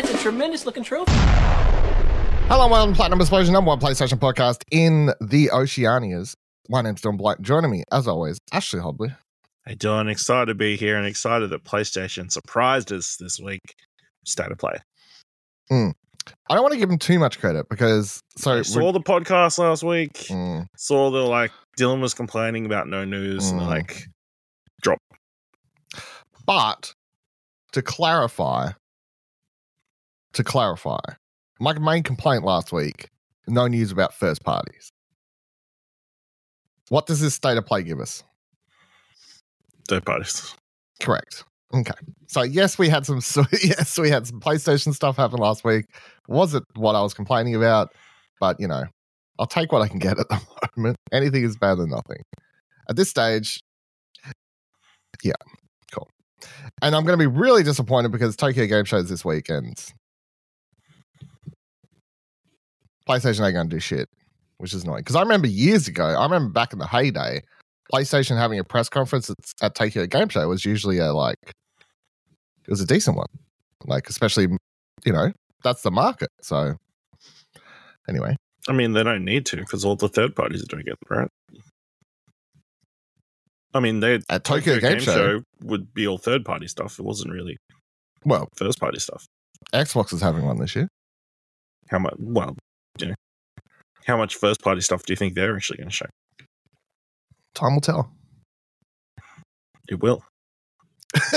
that's a tremendous looking trophy. Hello, and welcome to Platinum Explosion, number one PlayStation podcast in the Oceanias. My name's Don Black. Joining me, as always, Ashley Hobley. Hey, Don, excited to be here and excited that PlayStation surprised us this week. State of play. I don't want to give him too much credit because so I we're- saw the podcast last week. Mm, Saw the like Dylan was complaining about no news and Mm. like drop. but to clarify, to clarify, my main complaint last week: no news about first parties. What does this state of play give us? Third parties. Correct. Okay. So yes, we had some. So yes, we had some PlayStation stuff happen last week. Was it what I was complaining about, but you know, I'll take what I can get at the moment. Anything is better than nothing. At this stage, yeah, cool. And I'm going to be really disappointed because Tokyo Game Show is this week, and PlayStation ain't going to do shit, which is annoying. Because I remember years ago, I remember back in the heyday, PlayStation having a press conference at, at Tokyo Game Show was usually a like, it was a decent one. Like, especially, you know, that's the market. So, anyway, I mean, they don't need to because all the third parties are doing it, right? I mean, they at Tokyo, Game, Show, would be all third party stuff. It wasn't really well, first party stuff. Xbox is having one this year. How much? Well, you know, how much first party stuff do you think they're actually going to show? Time will tell. It will.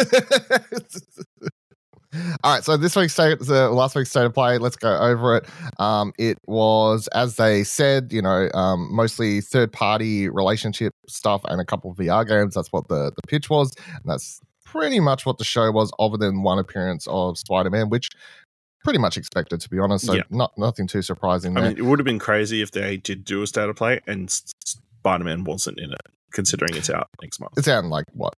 All right, so this week's state, the last week's state of play. Let's go over it. Um, it was, as they said, you know, um, mostly third-party relationship stuff and a couple of VR games. That's what the the pitch was, and that's pretty much what the show was, other than one appearance of Spider-Man, which pretty much expected, to be honest. So Yeah. not nothing too surprising I mean, it would have been crazy if they did do a state of play and Spider Man wasn't in it, considering it's out next month. it's out in like what,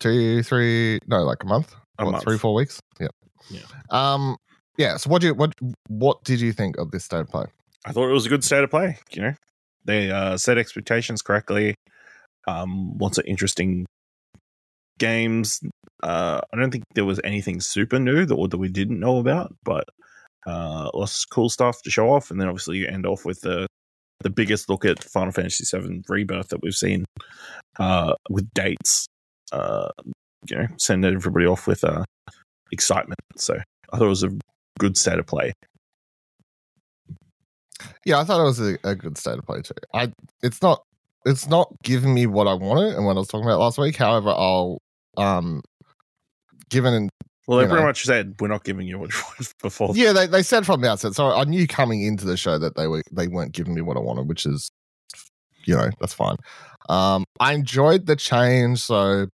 two, three? No, like a month. A what, month. three, four weeks. Yeah. Yeah. Um. Yeah. So what do you what what did you think of this state of play? I thought it was a good state of play. You know, they uh, set expectations correctly. Um, lots of interesting games. Uh, I don't think there was anything super new that, that we didn't know about, but uh, lots of cool stuff to show off. And then obviously you end off with the the biggest look at Final Fantasy VII Rebirth that we've seen uh, with dates. Uh, you know, send everybody off with uh, excitement. So I thought it was a good state of play. Yeah, I thought it was a, a good state of play too. I it's not it's not giving me what I wanted and what I was talking about last week. However, I'll um given Well, they You pretty know. much said we're not giving you what you wanted before. yeah, they, they said from the outset. So I knew coming into the show that they were they weren't giving me what I wanted, which is you know, that's fine. Um I enjoyed the change, so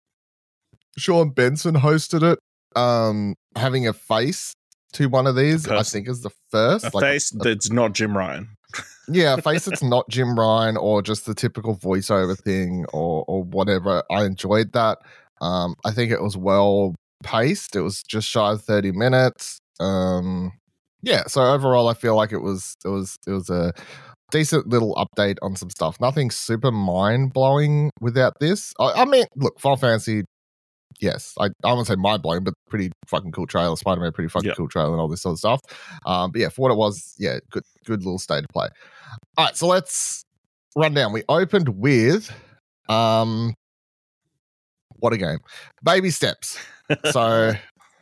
Sean Benson hosted it. Um having a face to one of these, I think is the first. a like face that's not Jim Ryan. yeah, a face that's not Jim Ryan or just the typical voiceover thing or or whatever. I enjoyed that. Um, I think it was well paced. It was just shy of thirty minutes. Um, yeah. So overall, I feel like it was it was it was a decent little update on some stuff. Nothing super mind blowing without this. I, I mean, look, Final Fantasy. Yes, I, I won't say mind blowing, but pretty fucking cool trailer. Spider Man, pretty fucking Yeah. cool trailer, and all this sort of stuff. Um, but yeah, for what it was, yeah, good, good little state of play. All right, so let's run down. We opened with, um, what a game, Baby Steps. So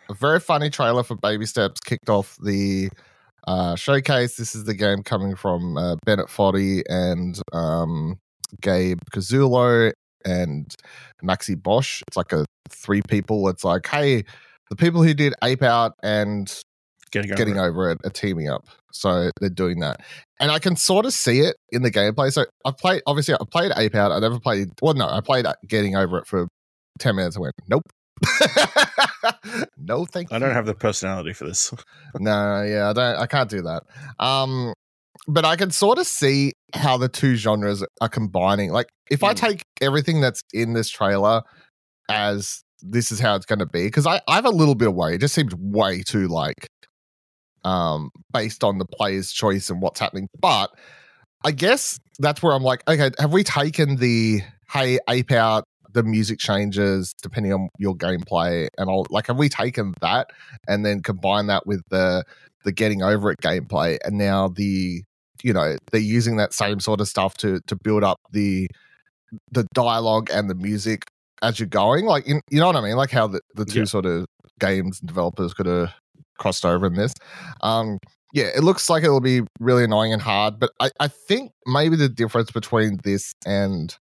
a very funny trailer for Baby Steps kicked off the uh, showcase. This is the game coming from uh, Bennett Foddy and um, Gabe Cuzzillo and Maxi Bosch. It's like a three people. It's like, hey, the people who did Ape Out and Getting over getting it. over it are teaming up. So they're doing that. And I can sort of see it in the gameplay. So I've played, obviously, I played Ape Out. I never played, well, no, I played Getting Over It for 10 minutes. away. nope. no, thank you. I don't have the personality for this. no, yeah, I don't. I can't do that. Um, but I can sort of see how the two genres are combining. Like, if I Mm. take everything that's in this trailer as this is how it's going to be, because I, I have a little bit of worry. It just seems way too like, um, based on the player's choice and what's happening. But I guess that's where I'm like, okay, have we taken the hey ape out the music changes depending on your gameplay and all like have we taken that and then combine that with the the getting over it gameplay and now the you know they're using that same sort of stuff to to build up the the dialogue and the music as you're going? Like you, you know what i mean? Like how the, the two Yeah. sort of games developers could have crossed over in this. Um yeah it looks like it'll be really annoying and hard but i i think maybe the difference between this and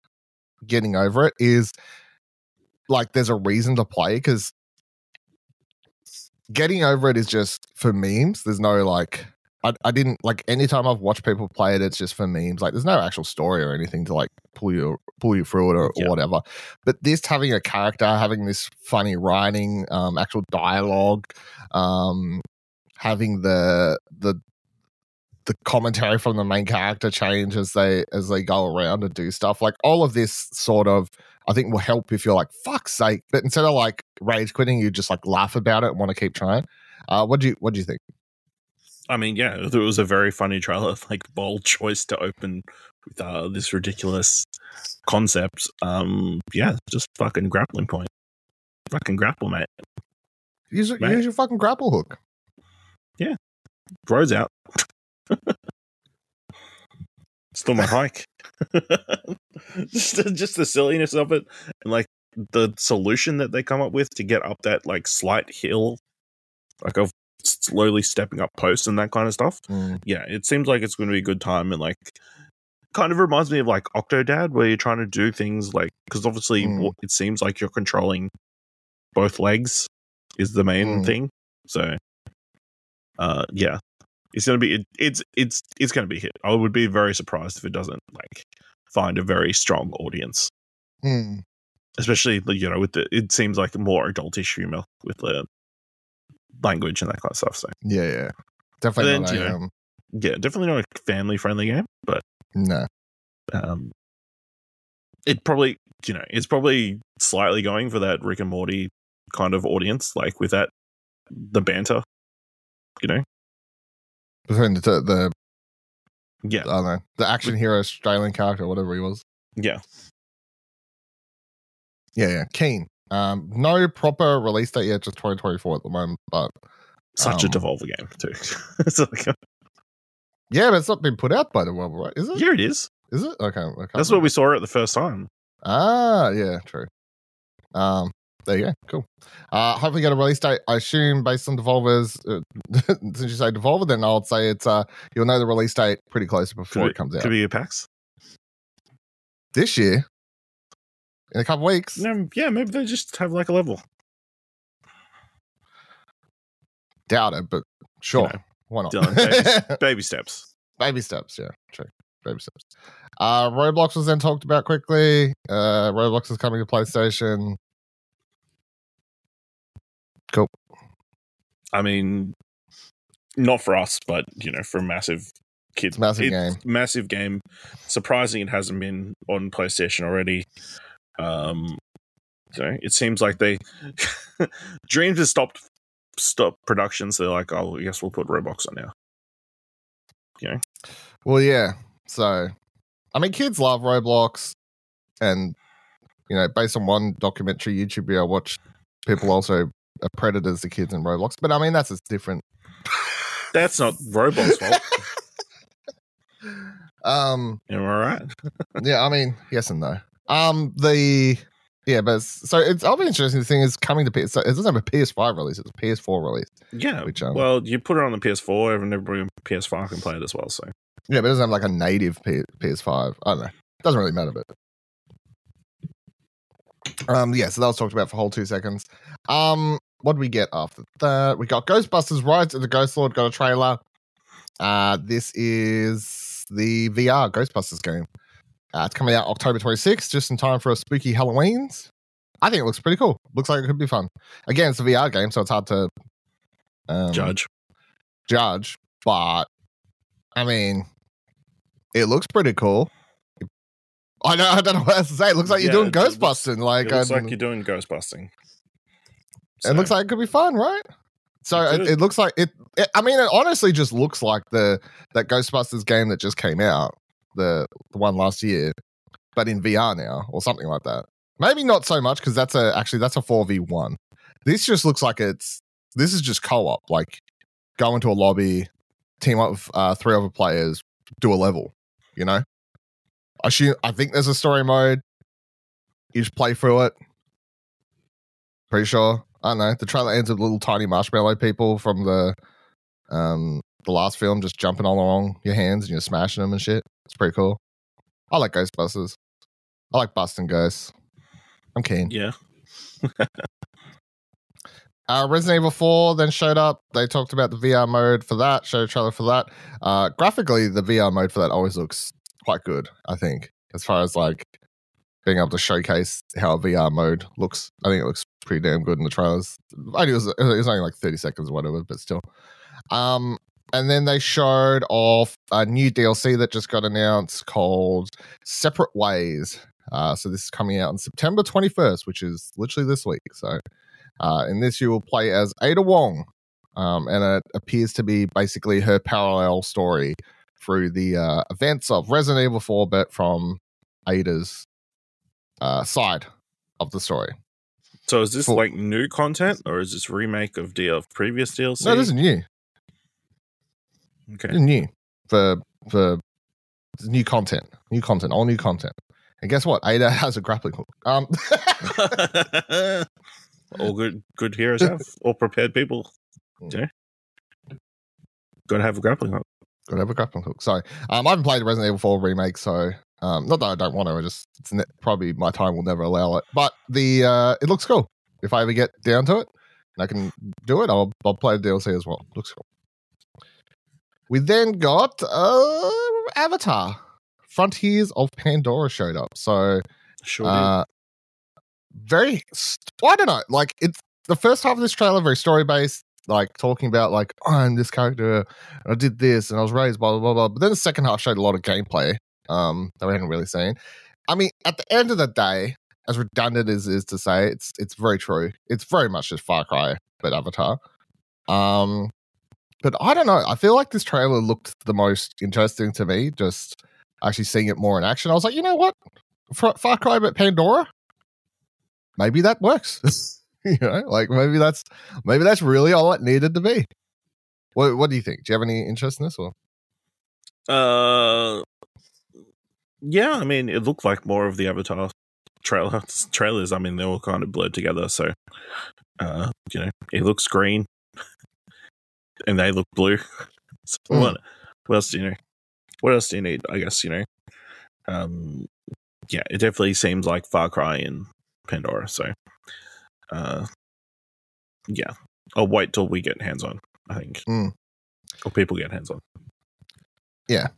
getting over it is like there's a reason to play because getting over it is just for memes. There's no like I, I didn't like anytime I've watched people play it, it's just for memes. Like there's no actual story or anything to like pull you pull you through it or, Yeah. or whatever. But this having a character, having this funny writing, um, actual dialogue, um, having the the the commentary from the main character change as they as they go around and do stuff like all of this sort of i think will help if you're like fuck's sake but instead of like rage quitting you just like laugh about it and want to keep trying uh what do you what do you think I mean, yeah, it was a very funny trailer, like bold choice to open with uh, this ridiculous concept. Um, yeah, just fucking grappling point, fucking grapple, mate. use, Mate. use your fucking grapple hook Roads out. Still my hike. just, just the silliness of it, and like the solution that they come up with to get up that like slight hill, like of slowly stepping up posts and that kind of stuff. Mm, yeah, it seems like it's going to be a good time and like kind of reminds me of like Octodad where you're trying to do things like because obviously Mm. it seems like you're controlling both legs is the main Mm. thing. So uh yeah. It's gonna be it, it's it's it's gonna be hit. I would be very surprised if it doesn't like find a very strong audience. mm. Especially you know, with the it seems like more adultish humor with the language and that kind of stuff. So yeah yeah definitely then, not you know, um, yeah, definitely not a family friendly game, but no um, it probably you know it's probably slightly going for that Rick and Morty kind of audience, like with that the banter, you know. Between the the Yeah, i don't know the action hero australian character whatever he was yeah, yeah yeah keen um no proper release date yet just 2024 at the moment but such a Um, Devolver game too. it's like, yeah but it's not been put out by the world right is it here it is. Is it? Okay. okay. That's what we saw it the first time. Ah, yeah, true. Um, there you go. Cool. Uh, hopefully get a release date. I assume based on Devolver's. Uh, since you say Devolver, then I'll say it's. Uh, you'll know the release date pretty close before Could it comes out could be a PAX. this year. In a couple weeks. Yeah, maybe they just have like a level. Doubt it, but sure. know, Why not? Baby, baby steps. Baby steps, yeah, true. Baby steps. Uh, Roblox was then talked about quickly. Uh, Roblox is coming to PlayStation. Cool. I mean, not for us, but you know, for a massive kid, It's massive game. massive game. Surprising it hasn't been on PlayStation already. Um, so it seems like they Dreams has stopped stop production, so they're like, oh, I guess we'll put Roblox on now. Yeah. Well, yeah. So, I mean, kids love Roblox, and you know, based on one documentary YouTube video I watched, people also are predators to kids in Roblox. But I mean, that's a different. That's not Roblox fault. Um. Am I right? Yeah. I mean, yes and no. Um. The. Yeah, but it's, so it's. I'll be interesting. The thing is coming to PS. So it doesn't have a PS5 release. It's a PS4 release. Yeah. Which, um, well, you put it on the PS4, and everybody on PS5 can play it as well. So Yeah, but it doesn't have like a native P- PS5. I don't know. It doesn't really matter, but um, yeah. So that was talked about for a whole two seconds. Um, what do we get after that? We got Ghostbusters: Rise of the Ghost Lord. Got a trailer. Uh, this is the VR Ghostbusters game. Uh, it's coming out October 26th, just in time for a spooky Halloween's. I think it looks pretty cool. Looks like it could be fun. Again, it's a VR game, so it's hard to um, judge. judge, but I mean, it looks pretty cool. I know I don't know what else to say. It looks like you're doing it looks- Ghostbusting. Like, it looks um, like you're doing ghostbusting. It looks like it could be fun, right? So It it, it looks like it, it. I mean, it honestly just looks like the that Ghostbusters game that just came out, the the one last year, but in VR now or something like that. Maybe not so much because that's a actually that's a four v one. This just looks like it's this is just co op. Like go into a lobby, team up with uh, three other players, do a level. You know, I assume I think there's a story mode. You just play through it. Pretty sure. I don't know. The trailer ends with little tiny marshmallow people from the um the last film just jumping all along your hands and you're smashing them and shit. It's pretty cool. I like Ghostbusters. I like busting ghosts. I'm keen. Yeah. Uh, Resident Evil 4 then showed up. They talked about the VR mode for that, showed a trailer for that. Uh, graphically, the VR mode for that always looks quite good, I think, as far as like being able to showcase how VR mode looks. I think it looks pretty damn good in the trailers. It was, it was only like 30 seconds or whatever, but still. Um, and then they showed off a new DLC that just got announced called Separate Ways. Uh, so this is coming out on September 21st, which is literally this week. So uh, in this, you will play as Ada Wong, um, and it appears to be basically her parallel story through the uh, events of Resident Evil 4, but from Ada's uh, side of the story. So is this Cool. like new content or is this remake of D of previous DLC? No, this is new. okay. This is new for for new content, new content, all new content. And guess what? Ada has a grappling hook. Um, All good good heroes have. All prepared people. Yeah. Gotta have a grappling hook. Gotta have a grappling hook. Sorry. Um, I haven't played the Resident Evil 4 remake, so um, not that I don't want to. I just it's ne- probably my time will never allow it. But the uh, it looks cool. If I ever get down to it and I can do it, I'll I'll play the DLC as well. Looks cool. We then got uh, Avatar. Frontiers of Pandora showed up. So Sure. uh, very, st- I don't know. Like it's the first half of this trailer, very story based, like talking about like oh, I'm this character, and I did this, and I was raised, blah blah blah blah. But then the second half showed a lot of gameplay, um, that we hadn't really seen. I mean, at the end of the day, as redundant as is to say, it's it's very true. It's very much just Far Cry, but Avatar. Um, but I don't know. I feel like this trailer looked the most interesting to me. Just actually seeing it more in action, I was like, you know what, Far, Cry, but Pandora maybe that works. you know, like maybe that's maybe that's really all it needed to be. What What do you think? Do you have any interest in this? Or Uh, yeah, I mean, it looked like more of the Avatar trailer trailers. I mean, they all kind of blurred together. So, uh, you know, it looks green, and they look blue. So Mm. what? What else do you know? What else do you need? I guess you know. Um, yeah, it definitely seems like Far Cry and Pandora. So, uh, yeah, I'll wait till we get hands on. I think, Mm. or people get hands on. Yeah,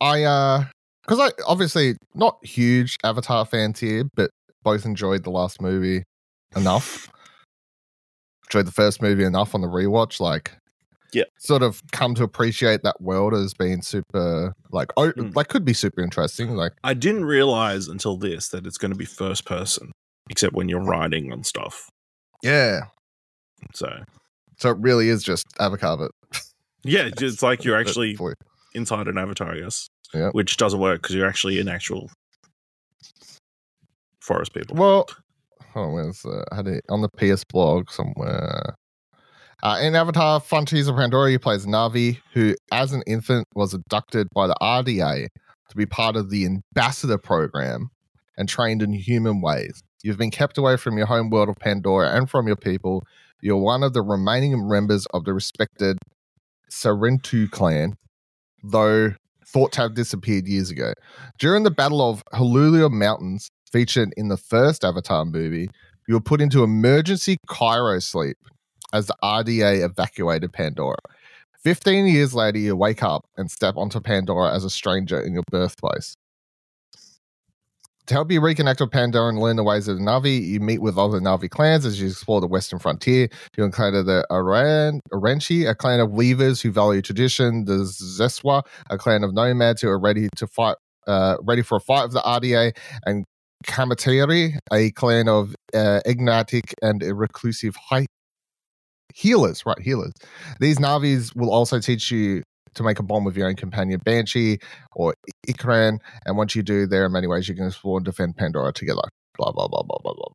I uh, because I obviously not huge Avatar fans here, but both enjoyed the last movie enough. Enjoyed the first movie enough on the rewatch, like. Yeah. Sort of come to appreciate that world as being super, like, oh, Mm. like could be super interesting. Like, I didn't realize until this that it's going to be first person, except when you're riding on stuff. yeah. So So it really is just Avatar, but yeah, it's like you're actually inside an avatar, I guess. Which doesn't work because you're actually an actual forest people. Well, oh, where's uh, I had it on the PS blog somewhere. Uh, in Avatar Frontiers of Pandora, you play as Na'vi, who, as an infant, was abducted by the RDA to be part of the Ambassador program and trained in human ways. You've been kept away from your home world of Pandora and from your people. You're one of the remaining members of the respected Sarentu clan, though thought to have disappeared years ago. During the Battle of Hallelujah Mountains, featured in the first Avatar movie, you were put into emergency cryo sleep as the RDA evacuated Pandora. 15 years later, you wake up and step onto Pandora as a stranger in your birthplace. To help you reconnect with Pandora and learn the ways of the Na'vi, you meet with other Na'vi clans as you explore the western frontier. You encounter the Aran, Aranchi, a clan of weavers who value tradition, the Zeswa, a clan of nomads who are ready to fight, uh, ready for a fight with the RDA, and Kame'tire, a clan of uh, ignatic and reclusive high healers, right? Healers. These Na'vis will also teach you to make a bond with your own companion Banshee or Ikran, and once you do, there are many ways you can explore and defend Pandora together. Blah blah blah blah blah blah.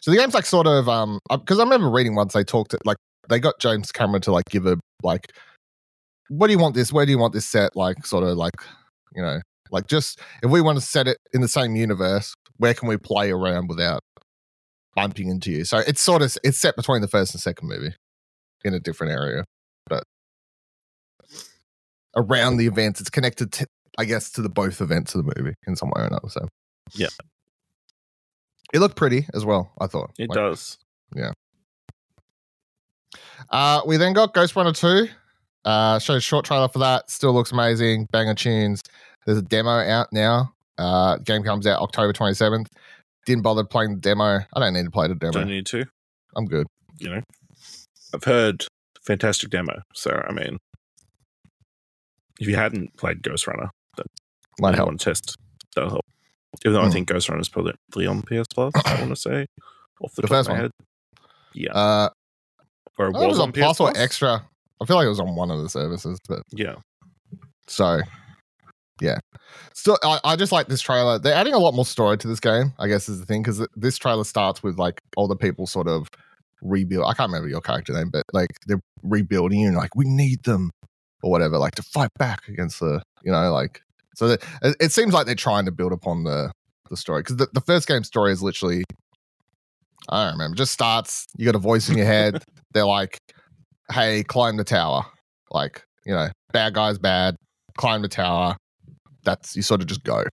So the game's like sort of um because I remember reading once they talked like they got James Cameron to like give a like what do you want this? Where do you want this set? Like sort of like you know like just if we want to set it in the same universe, where can we play around without bumping into you? So it's sort of it's set between the first and second movie in a different area, around the events, it's connected to I guess to the both events of the movie in some way or another. So Yeah. it looked pretty as well. I thought It Like, does. Yeah. Uh, we then got Ghostrunner 2. Uh, showed a short trailer for that. Still looks amazing. Banger tunes. There's a demo out now. Uh, game comes out October 27th. Didn't bother playing the demo. I don't need to play the demo. Don't need to. I'm good. You know, I've heard fantastic demo. So I mean, if you hadn't played Ghostrunner, Might you help. test. That'll help. Even though I Hmm. think Ghostrunner is probably on PS Plus. I want to say off the, The top first of my one? head. Yeah, Uh, or it was was on on PS Plus or Extra. I feel like it was on one of the services, but Yeah, so yeah. Still, I, I just like this trailer. They're adding a lot more story to this game. I guess is the thing because this trailer starts with like all the people sort of rebuild. I can't remember your character name, but like they're rebuilding you and like we need them or whatever, like to fight back against the you know like. So that, it, it seems like they're trying to build upon the the story because the, the first game story is literally I don't remember. Just starts. You got a voice in your head. they're like, "Hey, climb the tower." Like you know, bad guys bad. Climb the tower. That's you sort of just go.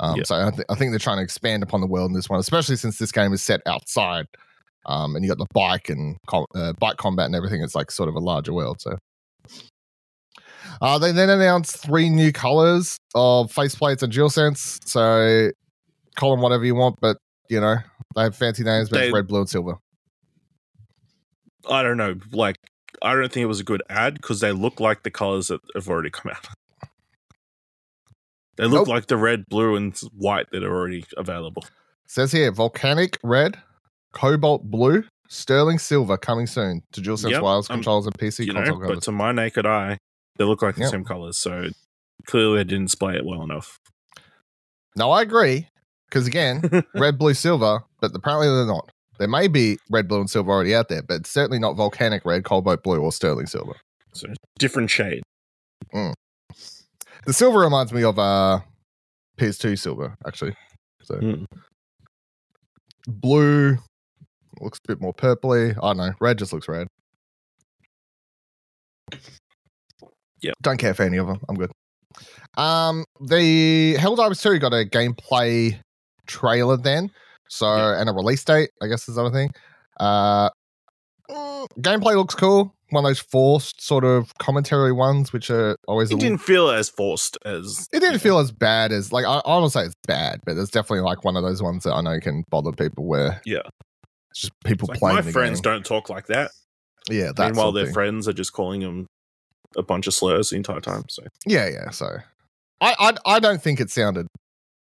Um, Yeah. So I, th- I think they're trying to expand upon the world in this one, especially since this game is set outside. Um, and you got the bike and com- uh, bike combat and everything. It's like sort of a larger world. So. Uh, they then announced three new colors of faceplates and DualSense. So call them whatever you want, but you know they have fancy names, but They- it's red, blue, and silver. I don't know. Like, I don't think it was a good ad because they look like the colors that have already come out. They look Nope. like the red, blue, and white that are already available. Says here volcanic red, cobalt blue, sterling silver coming soon to DualSense Yep, wireless um, controls and PC you know, console but to my naked eye, they look like the Yep. same colors. So clearly, they didn't display it well enough. No, I agree. Because again, red, blue, silver, but apparently they're not. There may be red, blue, and silver already out there, but certainly not volcanic red, cobalt blue, or sterling silver. so different shade. The silver reminds me of uh PS2 silver, actually. So Mm. blue looks a bit more purpley. I don't know. Red just looks red. Yep. Don't care for any of them. I'm good. Um, the Helldivers 2 got a gameplay trailer then. So, Yeah. and a release date, I guess is the other thing. Uh, mm, gameplay looks cool. One of those forced sort of commentary ones, which are always a It little didn't feel as forced as it didn't feel as bad as like I, I don't say it's bad, but it's definitely like one of those ones that I know can bother people where Yeah. it's just people It's like, playing my friends game. don't talk like that. Yeah, that's Meanwhile, their friends are just calling them a bunch of slurs the entire time. So yeah, yeah. So I, I I don't think it sounded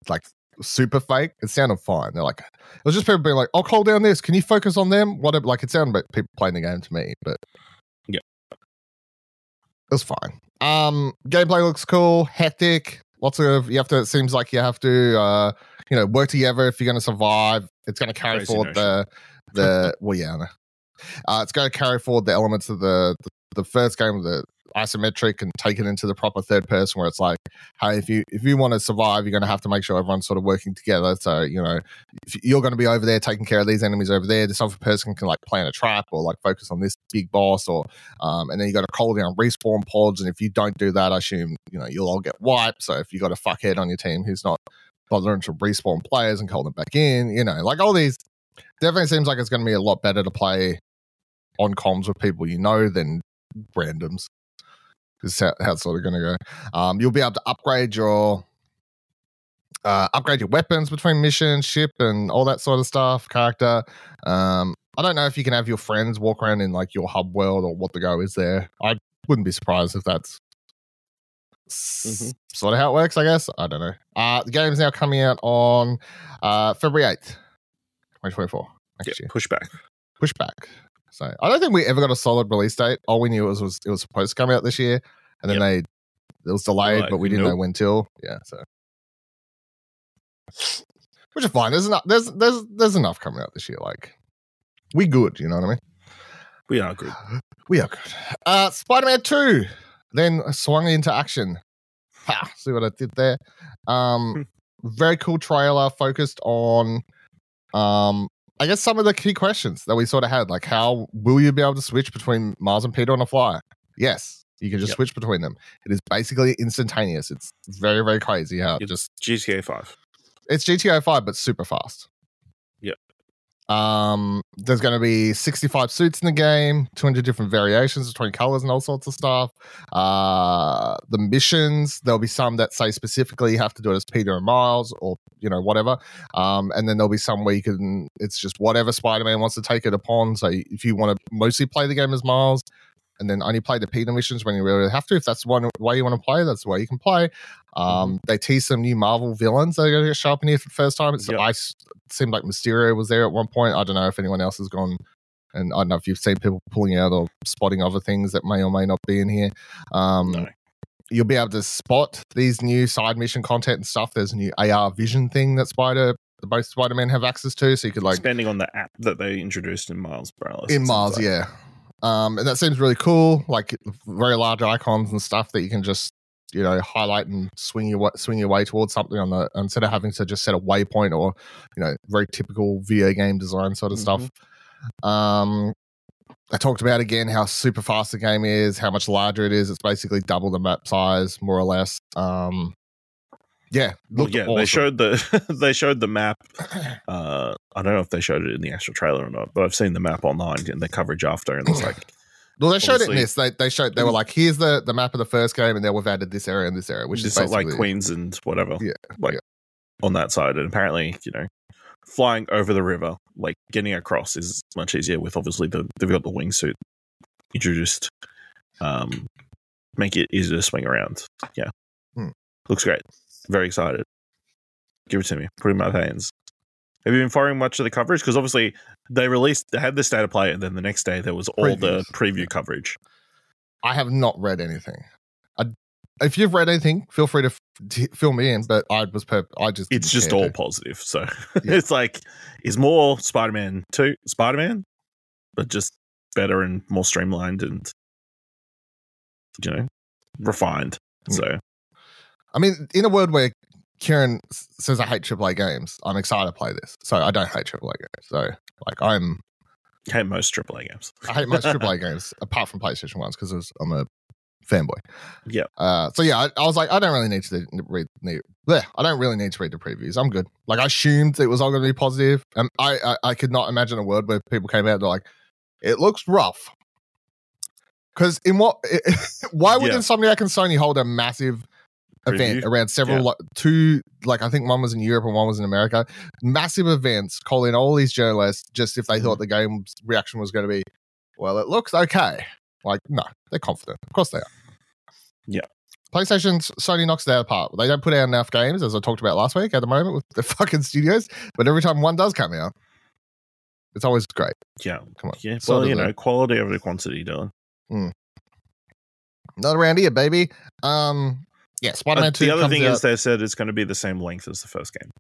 like super fake. It sounded fine. They're like it was just people being like, "I'll call down this. Can you focus on them?" Whatever. Like it sounded like people playing the game to me, but Yeah. it was fine. Um, gameplay looks cool, hectic. Lots of you have to. It seems like you have to, uh, you know, work together if you're going to survive. It's going to carry Crazy forward the the well, yeah, Uh, it's going to carry forward the elements of the, the the first game, the isometric, and take it into the proper third person, where it's like, hey, if you if you want to survive, you're going to have to make sure everyone's sort of working together. So you know, if you're going to be over there taking care of these enemies over there, this other person can like plan a trap or like focus on this big boss, or um, and then you got to call down respawn pods, and if you don't do that, I assume you know you'll all get wiped. So if you got a fuckhead on your team who's not bothering to respawn players and call them back in, you know, like all these definitely seems like it's going to be a lot better to play on comms with people you know than randoms. This is how, how it's sort of going to go. Um, you'll be able to upgrade your uh, upgrade your weapons between missions, ship, and all that sort of stuff. Character. Um, I don't know if you can have your friends walk around in like your hub world or what the go is there. I wouldn't be surprised if that's Mhm. sort of how it works. I guess I don't know. Uh, the game is now coming out on uh, February eighth, twenty twenty four. yeah, pushback. pushback. So I don't think we ever got a solid release date. All we knew was, was it was supposed to come out this year, and then they it was delayed, Right, but we didn't know when till. Yeah, so which is fine. There's enough. There's there's there's enough coming out this year. Like we good. You know what I mean? We are good. We are good. Uh, Spider Man 2 then swung into action. Ha, see what I did there? Um, very cool trailer focused on, um, I guess, some of the key questions that we sort of had. Like, how will you be able to switch between Mars and Peter on a fly? Yes, you can just Yep. switch between them. It is basically instantaneous. It's very, very crazy how it It's just GTA Five. it's GTA 5, but super fast. Um, there's going to be 65 suits in the game, 200 different variations between colors and all sorts of stuff. Uh, the missions, there'll be some that say specifically you have to do it as Peter and Miles or, you know, whatever. Um, and then there'll be some where you can, it's just whatever Spider Man wants to take it upon. So if you want to mostly play the game as Miles, and then only play the Peter missions when you really have to. If that's one way you want to play, that's the way you can play. Um, They tease some new Marvel villains that are going to show up in here for the first time. It's Yep. I s- it seemed like Mysterio was there at one point. I don't know if anyone else has gone, and I don't know if you've seen people pulling out or spotting other things that may or may not be in here. Um, No. You'll be able to spot these new side mission content and stuff. There's a new AR vision thing that Spider, both Spider Man have access to, so you could like Expanding on the app that they introduced in Miles Morales. in Miles, like. yeah. Um, and that seems really cool. Like very large icons and stuff that you can just you know highlight and swing your swing your way towards something on the instead of having to just set a waypoint or you know very typical video game design sort of stuff. Um, I talked about again how super fast the game is, how much larger it is. It's basically double the map size, more or less. Um, yeah, Well, yeah, they showed the they showed the map. Uh, I don't know if they showed it in the actual trailer or not, but I've seen the map online and the coverage after, and it's like Well, they showed it in this. They they showed they were like, here's the the map of the first game, and then we've added this area and this area, which which is like Queens and whatever. Yeah, like yeah. on that side, and apparently, you know, flying over the river, like getting across, is much easier with obviously the they've got the wingsuit introduced. Um, make it easier to swing around. Yeah, Hmm. looks great. Very excited. Give it to me. Put it in my hands. Have you been following much of the coverage? Because obviously they released, they had the state of play, and then the next day there was all the Previews. preview coverage. I have not read anything. I, if you've read anything, feel free to f- t- fill me in. But I was per- I just It's just all to. positive. So Yeah. it's like, is more Spider Man 2 Spider Man, but just better and more streamlined and, you know, refined. Mm. So, I mean, in a world where Kieran says I hate AAA games, I'm excited to play this. So I don't hate AAA games. So like I'm hate most AAA games. I hate most AAA games apart from PlayStation ones because I'm a fanboy. Yeah. Uh, so yeah, I, I was like, I don't really need to read. Need, bleh, I don't really need to read the previews. I'm good. Like I assumed it was all going to be positive, and I, I I could not imagine a world where people came out they're like, it looks rough. Because in what? why would Yeah. Insomniac and Sony hold a massive event Preview? around several Yeah. like, two like I think one was in Europe and one was in America. Massive events, calling all these journalists just if they Mm-hmm. thought the game's reaction was going to be, well, it looks okay. Like no, they're confident. Of course they are. Yeah. PlayStation, Sony knocks it out apart. They don't put out enough games, as I talked about last week. At the moment with the fucking studios, but every time one does come out, it's always great. Yeah. Come on, Yeah. So well, you know, quality over the quantity, Dylan. not around here, baby. Um, yeah, Spider Man Uh, Two. the other thing out. is they said it's going to be the same length as the first game,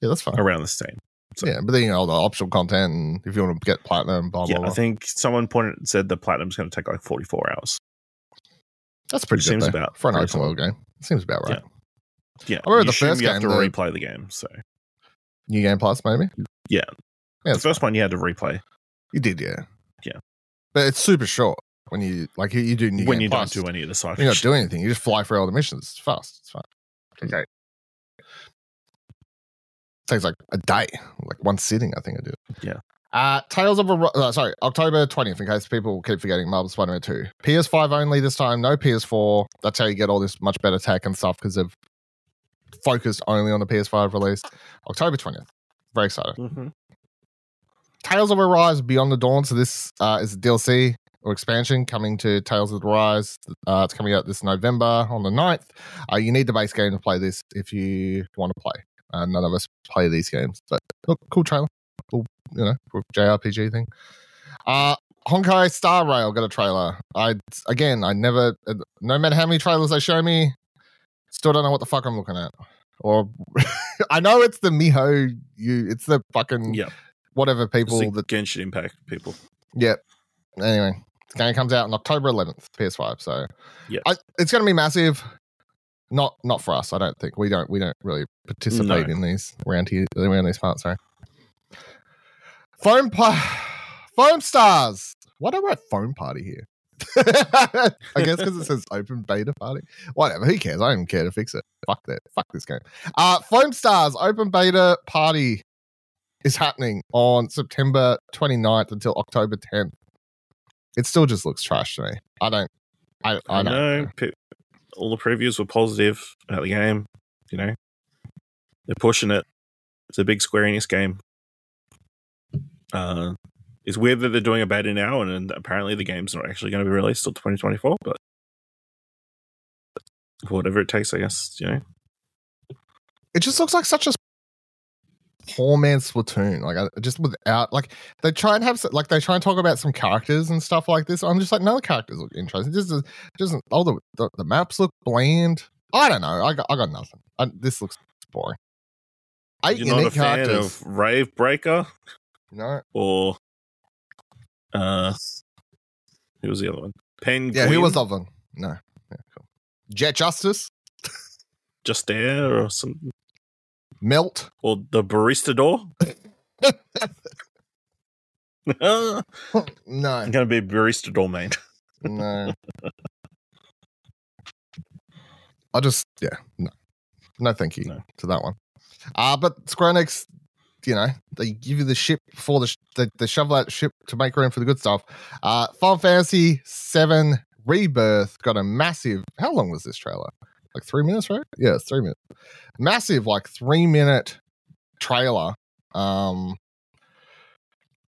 yeah, that's fine. around the same. So- Yeah, but then you know all the optional content, and if you want to get platinum, blah blah Yeah, blah. I think someone pointed said the platinum's going to take like 44 hours. That's pretty Which good seems though, about for an open world game. Seems about right. Yeah. I remember you the first you have to replay the game. So New Game Plus, maybe. Yeah. yeah, the first one you had to replay You did, yeah. Yeah. But it's super short when you like you, you do new when game you plus. don't do any of the side You're not missions. doing anything. You just fly through all the missions. It's fast. It's fine. Okay. Takes like a day, like one sitting. I think I did. Yeah. Uh, Tales of a uh, sorry, October twentieth. In case people keep forgetting, Marvel Spider-Man Two, PS5 only this time. No PS4. That's how you get all this much better tech and stuff because they've focused only on the PS5 release. October twentieth. Very excited. Mhm. Tales of Arise Beyond the Dawn. So this uh, is a DLC or expansion coming to Tales of Arise. Uh, it's coming out this November on the 9th. Uh, you need the base game to play this if you want to play. Uh, none of us play these games, but look, cool trailer. Cool, you know, JRPG thing. Uh, Honkai Star Rail got a trailer. I again, I never, no matter how many trailers they show me, Still don't know what the fuck I'm looking at. Or I know it's the Miho you it's the fucking Yep. whatever people the that Genshin Impact people. Yep. Anyway, the game comes out on October 11th, PS5. So Yes. I, it's going to be massive. Not not for us, I don't think. We don't we don't really participate No. in these around here around these parts. Sorry. Foam pa- Foamstars. Why do I write foam party here? I guess because it says open beta party. Whatever. Who cares? I don't even care to fix it. Fuck that. Fuck this game. Uh, Foamstars open beta party is happening on September 29th until October 10th. It still just looks trash to me. I don't. I, I, I don't know pe- all the previews were positive about the game. You know, they're pushing it. It's a big Square Enix game. Uh, it's weird that they're doing a beta now, and, and apparently the game's not actually going to be released till 2024. But whatever it takes, I guess. You know, it just looks like such a poor man's Splatoon. Like I, just without like they try and have like they try and talk about some characters and stuff like this. I'm just like no the characters look interesting. Just just all the, the the maps look bland. I don't know. I got I got nothing. I, this looks boring. Eight you're not a fan characters. of Rave Breaker no. or uh, who was the other one? Penguin. Yeah, who was of them? No. Yeah, cool. Jet Justice, Just Air or some Melt. or the Baristador. No, I'm gonna be a Baristador main. no. I just yeah no no thank you No. to that one. Uh but Square Enix, you know, they give you the ship before the sh- they, they shovel out ship to make room for the good stuff. Uh Final Fantasy Seven Rebirth got a massive. How long was this trailer? Like three minutes, right? Yeah, it's three minutes. Massive, like three minute trailer. Um,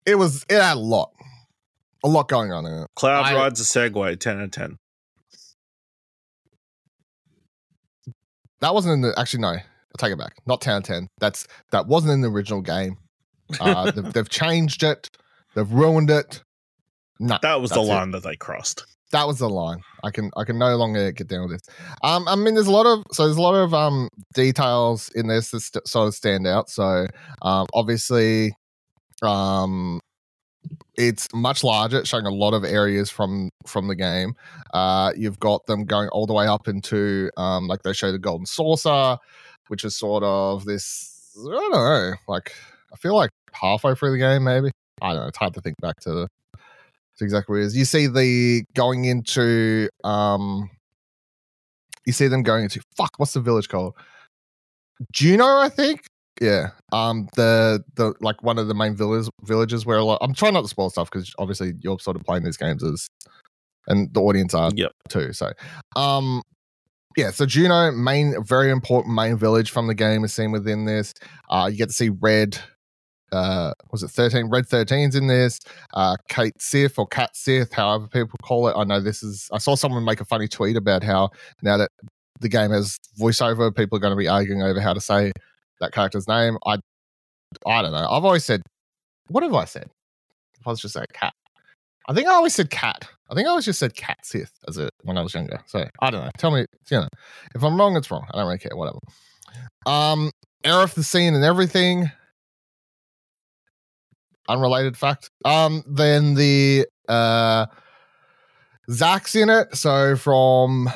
it was it had a lot, a lot going on in it. Cloud I- rides a Segway. Ten out of ten. That wasn't in the actually no. I'll take it back. Not 10 out of 10. That's that wasn't in the original game. Uh, they've, they've changed it. They've ruined it. No, That was the that's it. line that they crossed. That was the line. I can I can no longer get down with this. Um, I mean, there's a lot of so there's a lot of um details in this that st- sort of stand out. So, um, obviously, um, it's much larger, showing a lot of areas from from the game. Uh, you've got them going all the way up into um, like they show the golden saucer, which is sort of this. I don't know, like I feel like halfway through the game, maybe. I don't know. It's hard to think back to the exactly where it is. You see the going into um you see them going into fuck, what's the village called? Juno, I think. Yeah. Um the the like one of the main villages villages where a lot I'm trying not to spoil stuff because obviously you're sort of playing these games as and the audience are Yep. too. So, um, yeah. So Juno, main, very important main village from the game is seen within this. Uh, you get to see Red. Uh, was it thirteen? Red 13's in this. Uh, Kate Sith or Cat Sith, however people call it. I know this is. I saw someone make a funny tweet about how now that the game has voiceover, people are going to be arguing over how to say that character's name. I, I don't know. I've always said, what have I said? If I was just say cat. I think I always said cat. I think I always just said cat Sith as it when I was younger. So I don't know. Tell me, you know, if I'm wrong, it's wrong. I don't really care. Whatever. Um, Aerith the scene and everything. Unrelated fact. Um, then the uh, Zack's in it. So from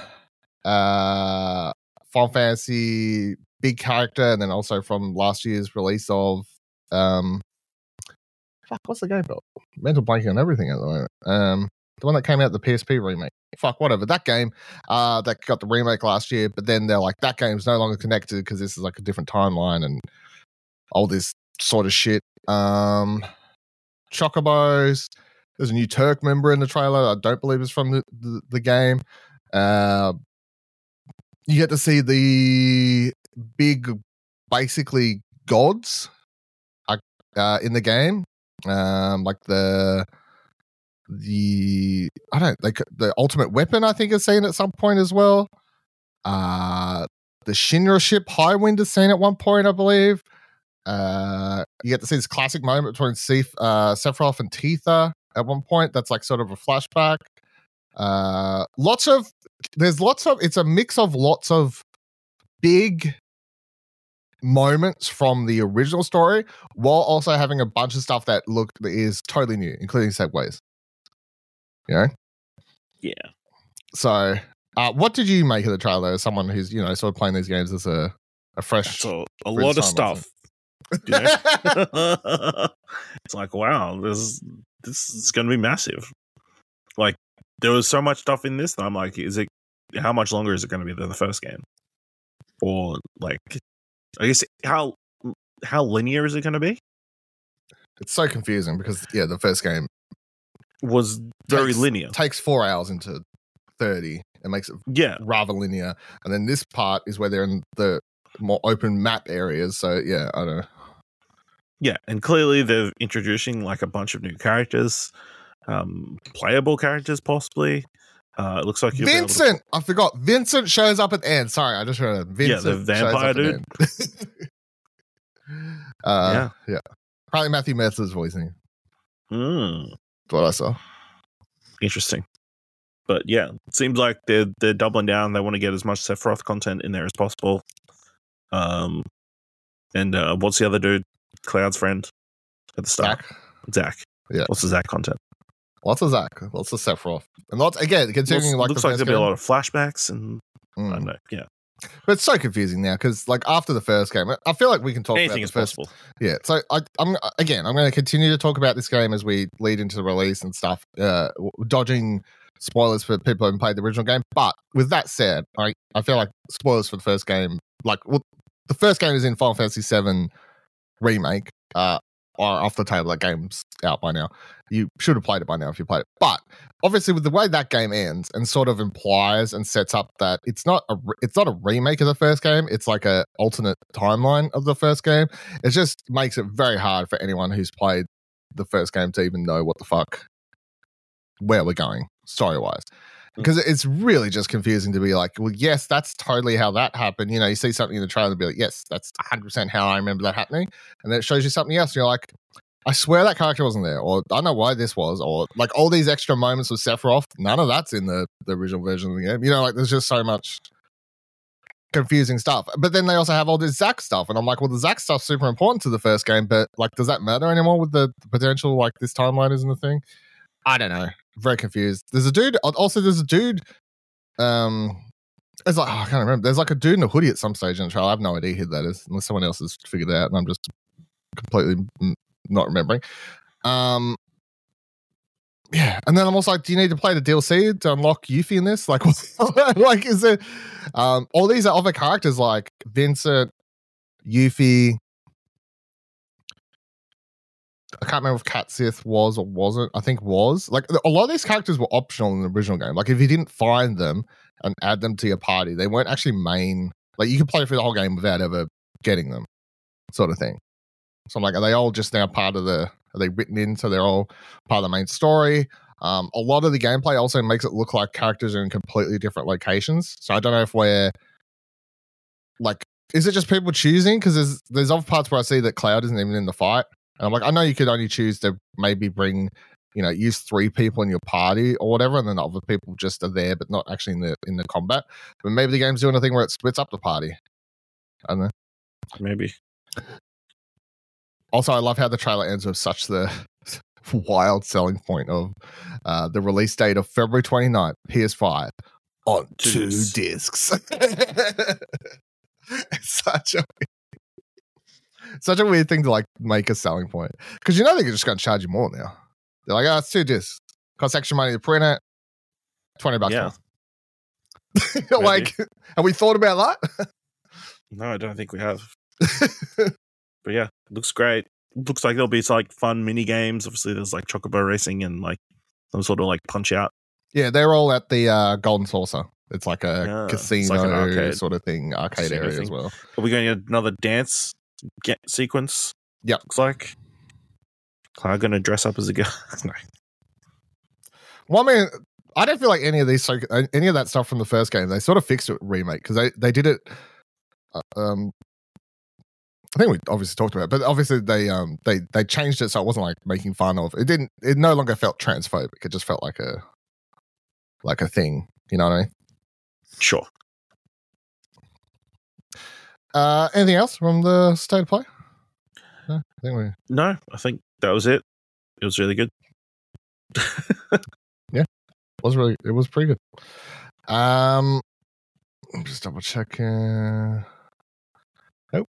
uh, Final Fantasy, big character, and then also from last year's release of um, fuck, what's the game called? Mental blanking on everything at the moment. Um, the one that came out the PSP remake. Fuck, whatever. That game, uh, that got the remake last year, but then they're like, that game's no longer connected because this is like a different timeline and all this sort of shit. Um, Chocobos. There's a new Turk member in the trailer. I don't believe it's from the, the, the game. Uh, you get to see the big, basically gods uh, in the game. Um, like the the I don't like the ultimate weapon. I think is seen at some point as well. Uh, the Shinra ship Highwind is seen at one point, I believe. Uh, you get to see this classic moment between Seth, uh, Sephiroth and Tifa at one point. That's like sort of a flashback. Uh, lots of there's lots of it's a mix of lots of big moments from the original story while also having a bunch of stuff that look is totally new, including segways. You know? Yeah. So, uh, what did you make of the trailer as someone who's, you know, sort of playing these games as a, a fresh. So a lot of stuff. You know? it's like wow, this this is going to be massive. Like there was so much stuff in this that I'm like, is it? How much longer is it going to be than the first game? Or like, I guess how how linear is it going to be? it's so confusing because, yeah, the first game Was very Takes- linear. takes four hours into 30. It makes it Yeah, rather linear. And then this part is where they're in the more open map areas. So, yeah, I don't know. Yeah, and clearly they're introducing like a bunch of new characters, um, playable characters possibly. Uh, it looks like able to- Vincent! I forgot. Vincent shows up at the end. Sorry, I just heard it. Yeah, Vincent the vampire the uh, yeah. Probably Matthew Mercer's voicing. Mm. That's what I saw. interesting. But yeah, it seems like they're they're doubling down. They want to get as much Sephiroth content in there as possible. Um, and uh, what's the other dude? Cloud's friend at the start, Zack. Zack. Yeah. What's the Zack content? Lots of Zack. Lots of Sephiroth. And lots, again, continuing looks like looks the like there'll be a lot of flashbacks and I Mm. don't know. Yeah, But it's so confusing now because, like, after the first game, I feel like we can talk anything about is the first. possible. Yeah. So I, I'm again, I'm going to continue to talk about this game as we lead into the release and stuff, uh, dodging spoilers for people who haven't played the original game. But with that said, I, I feel like spoilers for the first game, like, well, the first game is in Final Fantasy VII remake, uh, are off the table. That game's out by now. You should have played it by now if you played it. But obviously, with the way that game ends and sort of implies and sets up that it's not a re- it's not a remake of the first game. It's like a alternate timeline of the first game. It just makes it very hard for anyone who's played the first game to even know what the fuck where we're going story wise. Mm. Because it's really just confusing to be like, well, yes, that's totally how that happened. You know, you see something in the trailer and be like, yes, that's 100% how I remember that happening. And then it shows you something else. And you're like, I swear that character wasn't there. Or I don't know why this was. Or like all these extra moments with Sephiroth, none of that's in the, the original version of the game. You know, like there's just so much confusing stuff. But then they also have all this Zack stuff. And I'm like, well, the Zack stuff's super important to the first game. But like, does that matter anymore with the, the potential like this timeline isn't a thing? I don't know. Very confused. There's a dude. Also, there's a dude. Um, it's like oh, I can't remember. There's like a dude in a hoodie at some stage in the trial. I have no idea who that is, unless someone else has figured it out, and I'm just completely not remembering. Um, yeah, and then I'm also like, do you need to play the DLC to unlock Yuffie in this? Like, like is it? Um, all these other characters like Vincent, Yuffie. I can't remember if Cait Sith was or wasn't. I think was. Like a lot of these characters were optional in the original game. Like if you didn't find them and add them to your party, they weren't actually main. Like you could play through the whole game without ever getting them, sort of thing. So I'm like, are they all just now part of the? Are they written in so they're all part of the main story? Um, a lot of the gameplay also makes it look like characters are in completely different locations. So I don't know if we're like, is it just people choosing? Because there's there's other parts where I see that Cloud isn't even in the fight. And I'm like, I know you could only choose to maybe bring, you know, use three people in your party or whatever, and then other people just are there but not actually in the in the combat. But maybe the game's doing a thing where it splits up the party. I don't know. Maybe. Also, I love how the trailer ends with such the wild selling point of uh, the release date of February 29th, PS5 on Two discs. discs. it's such a such a weird thing to like make a selling point because you know they're just going to charge you more now. They're like, oh, it's two discs, costs extra money to print it, twenty bucks. Yeah. more. like, have we thought about that? No, I don't think we have. But yeah, it looks great. looks like there'll be like fun mini games. Obviously, there's like chocobo racing and like some sort of like punch out. Yeah, they're all at the uh, Golden Saucer. It's like a Yeah, casino like arcade. sort of thing, arcade area as well. Are we going to get another dance get sequence? Yep. Looks like. Cloud going to dress up as a girl. no. Well, I mean, I don't feel like any of these, so any of that stuff from the first game, they sort of fixed it remake because they they did it. uh, Um, I think we obviously talked about it, but obviously they um they they changed it so it wasn't like making fun of. It didn't. It no longer felt transphobic. It just felt like a like a thing. You know what I mean? Sure. Uh, anything else from the state of play? No, I think we. No, I think that was it. It was really good. Yeah. it Was really it was pretty good. Um, I'm just double checking. Nope,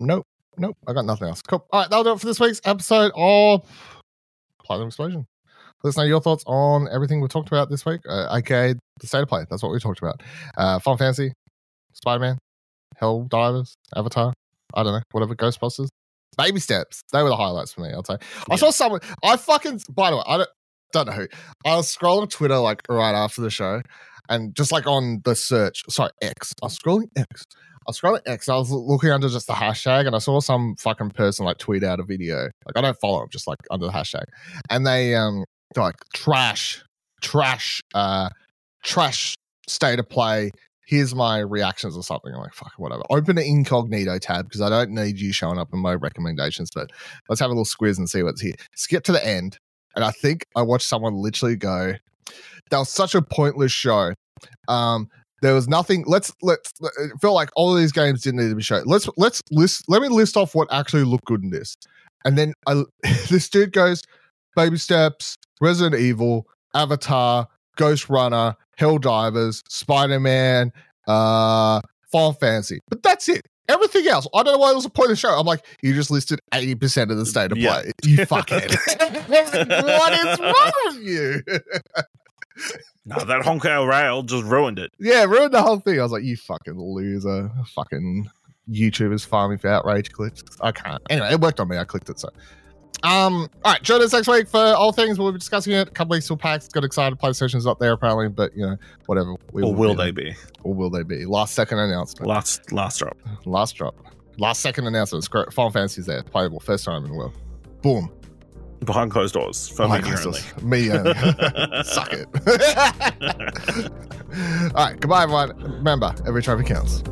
nope, nope. I got nothing else. Cool. All right, that'll do it for this week's episode of Platinum Explosion. Let us know your thoughts on everything we talked about this week, uh, aka the state of play. That's what we talked about. Uh, Final Fantasy, Spider Man, Helldivers, Avatar. I don't know, whatever. Ghostbusters, Baby Steps. They were the highlights for me. I'll say. I saw someone. I fucking. By the way, I don't don't know who. I was scrolling Twitter like right after the show, and just like on the search, sorry, X. I was scrolling X. I was scrolling X. I was looking under just the hashtag, and I saw some fucking person like tweet out a video. Like I don't follow them, just like under the hashtag, and they um they're like trash, trash, uh, trash state of play. Here's my reactions or something. I'm like, fuck, whatever. Open the incognito tab because I don't need you showing up in my recommendations. But let's have a little squiz and see what's here. Skip to the end. And I think I watched someone literally go, that was such a pointless show. Um, there was nothing. Let's let's. It felt like all of these games didn't need to be shown. Let's let's list. Let me list off what actually looked good in this. And then I, this dude goes, Baby Steps, Resident Evil, Avatar, Ghostrunner, Helldivers, Spider Man, uh, Final Fantasy. But that's it. Everything else, I don't know why it was a point of the show. I'm like, you just listed 80% of the state of Yeah. play. You fuckhead. what is wrong with you? No, that Honkai Rail just ruined it. yeah, ruined the whole thing. I was like, you fucking loser. Fucking YouTubers farming for outrage clicks. I can't. Anyway, it worked on me. I clicked it. So, um, all right, join us next week for all things. We'll be discussing it. A couple weeks till PAX. Got excited. PlayStation's not there apparently, but you know, whatever. We Or will be they be? Or will they be? Last second announcement. Last last drop. Last drop. Last second announcement. Screw- Final Fantasy's there. Playable. First time in the world. Boom. Behind closed doors. For media God, only. so- Me only. Suck it. All right. Goodbye, everyone. Remember, every trophy counts.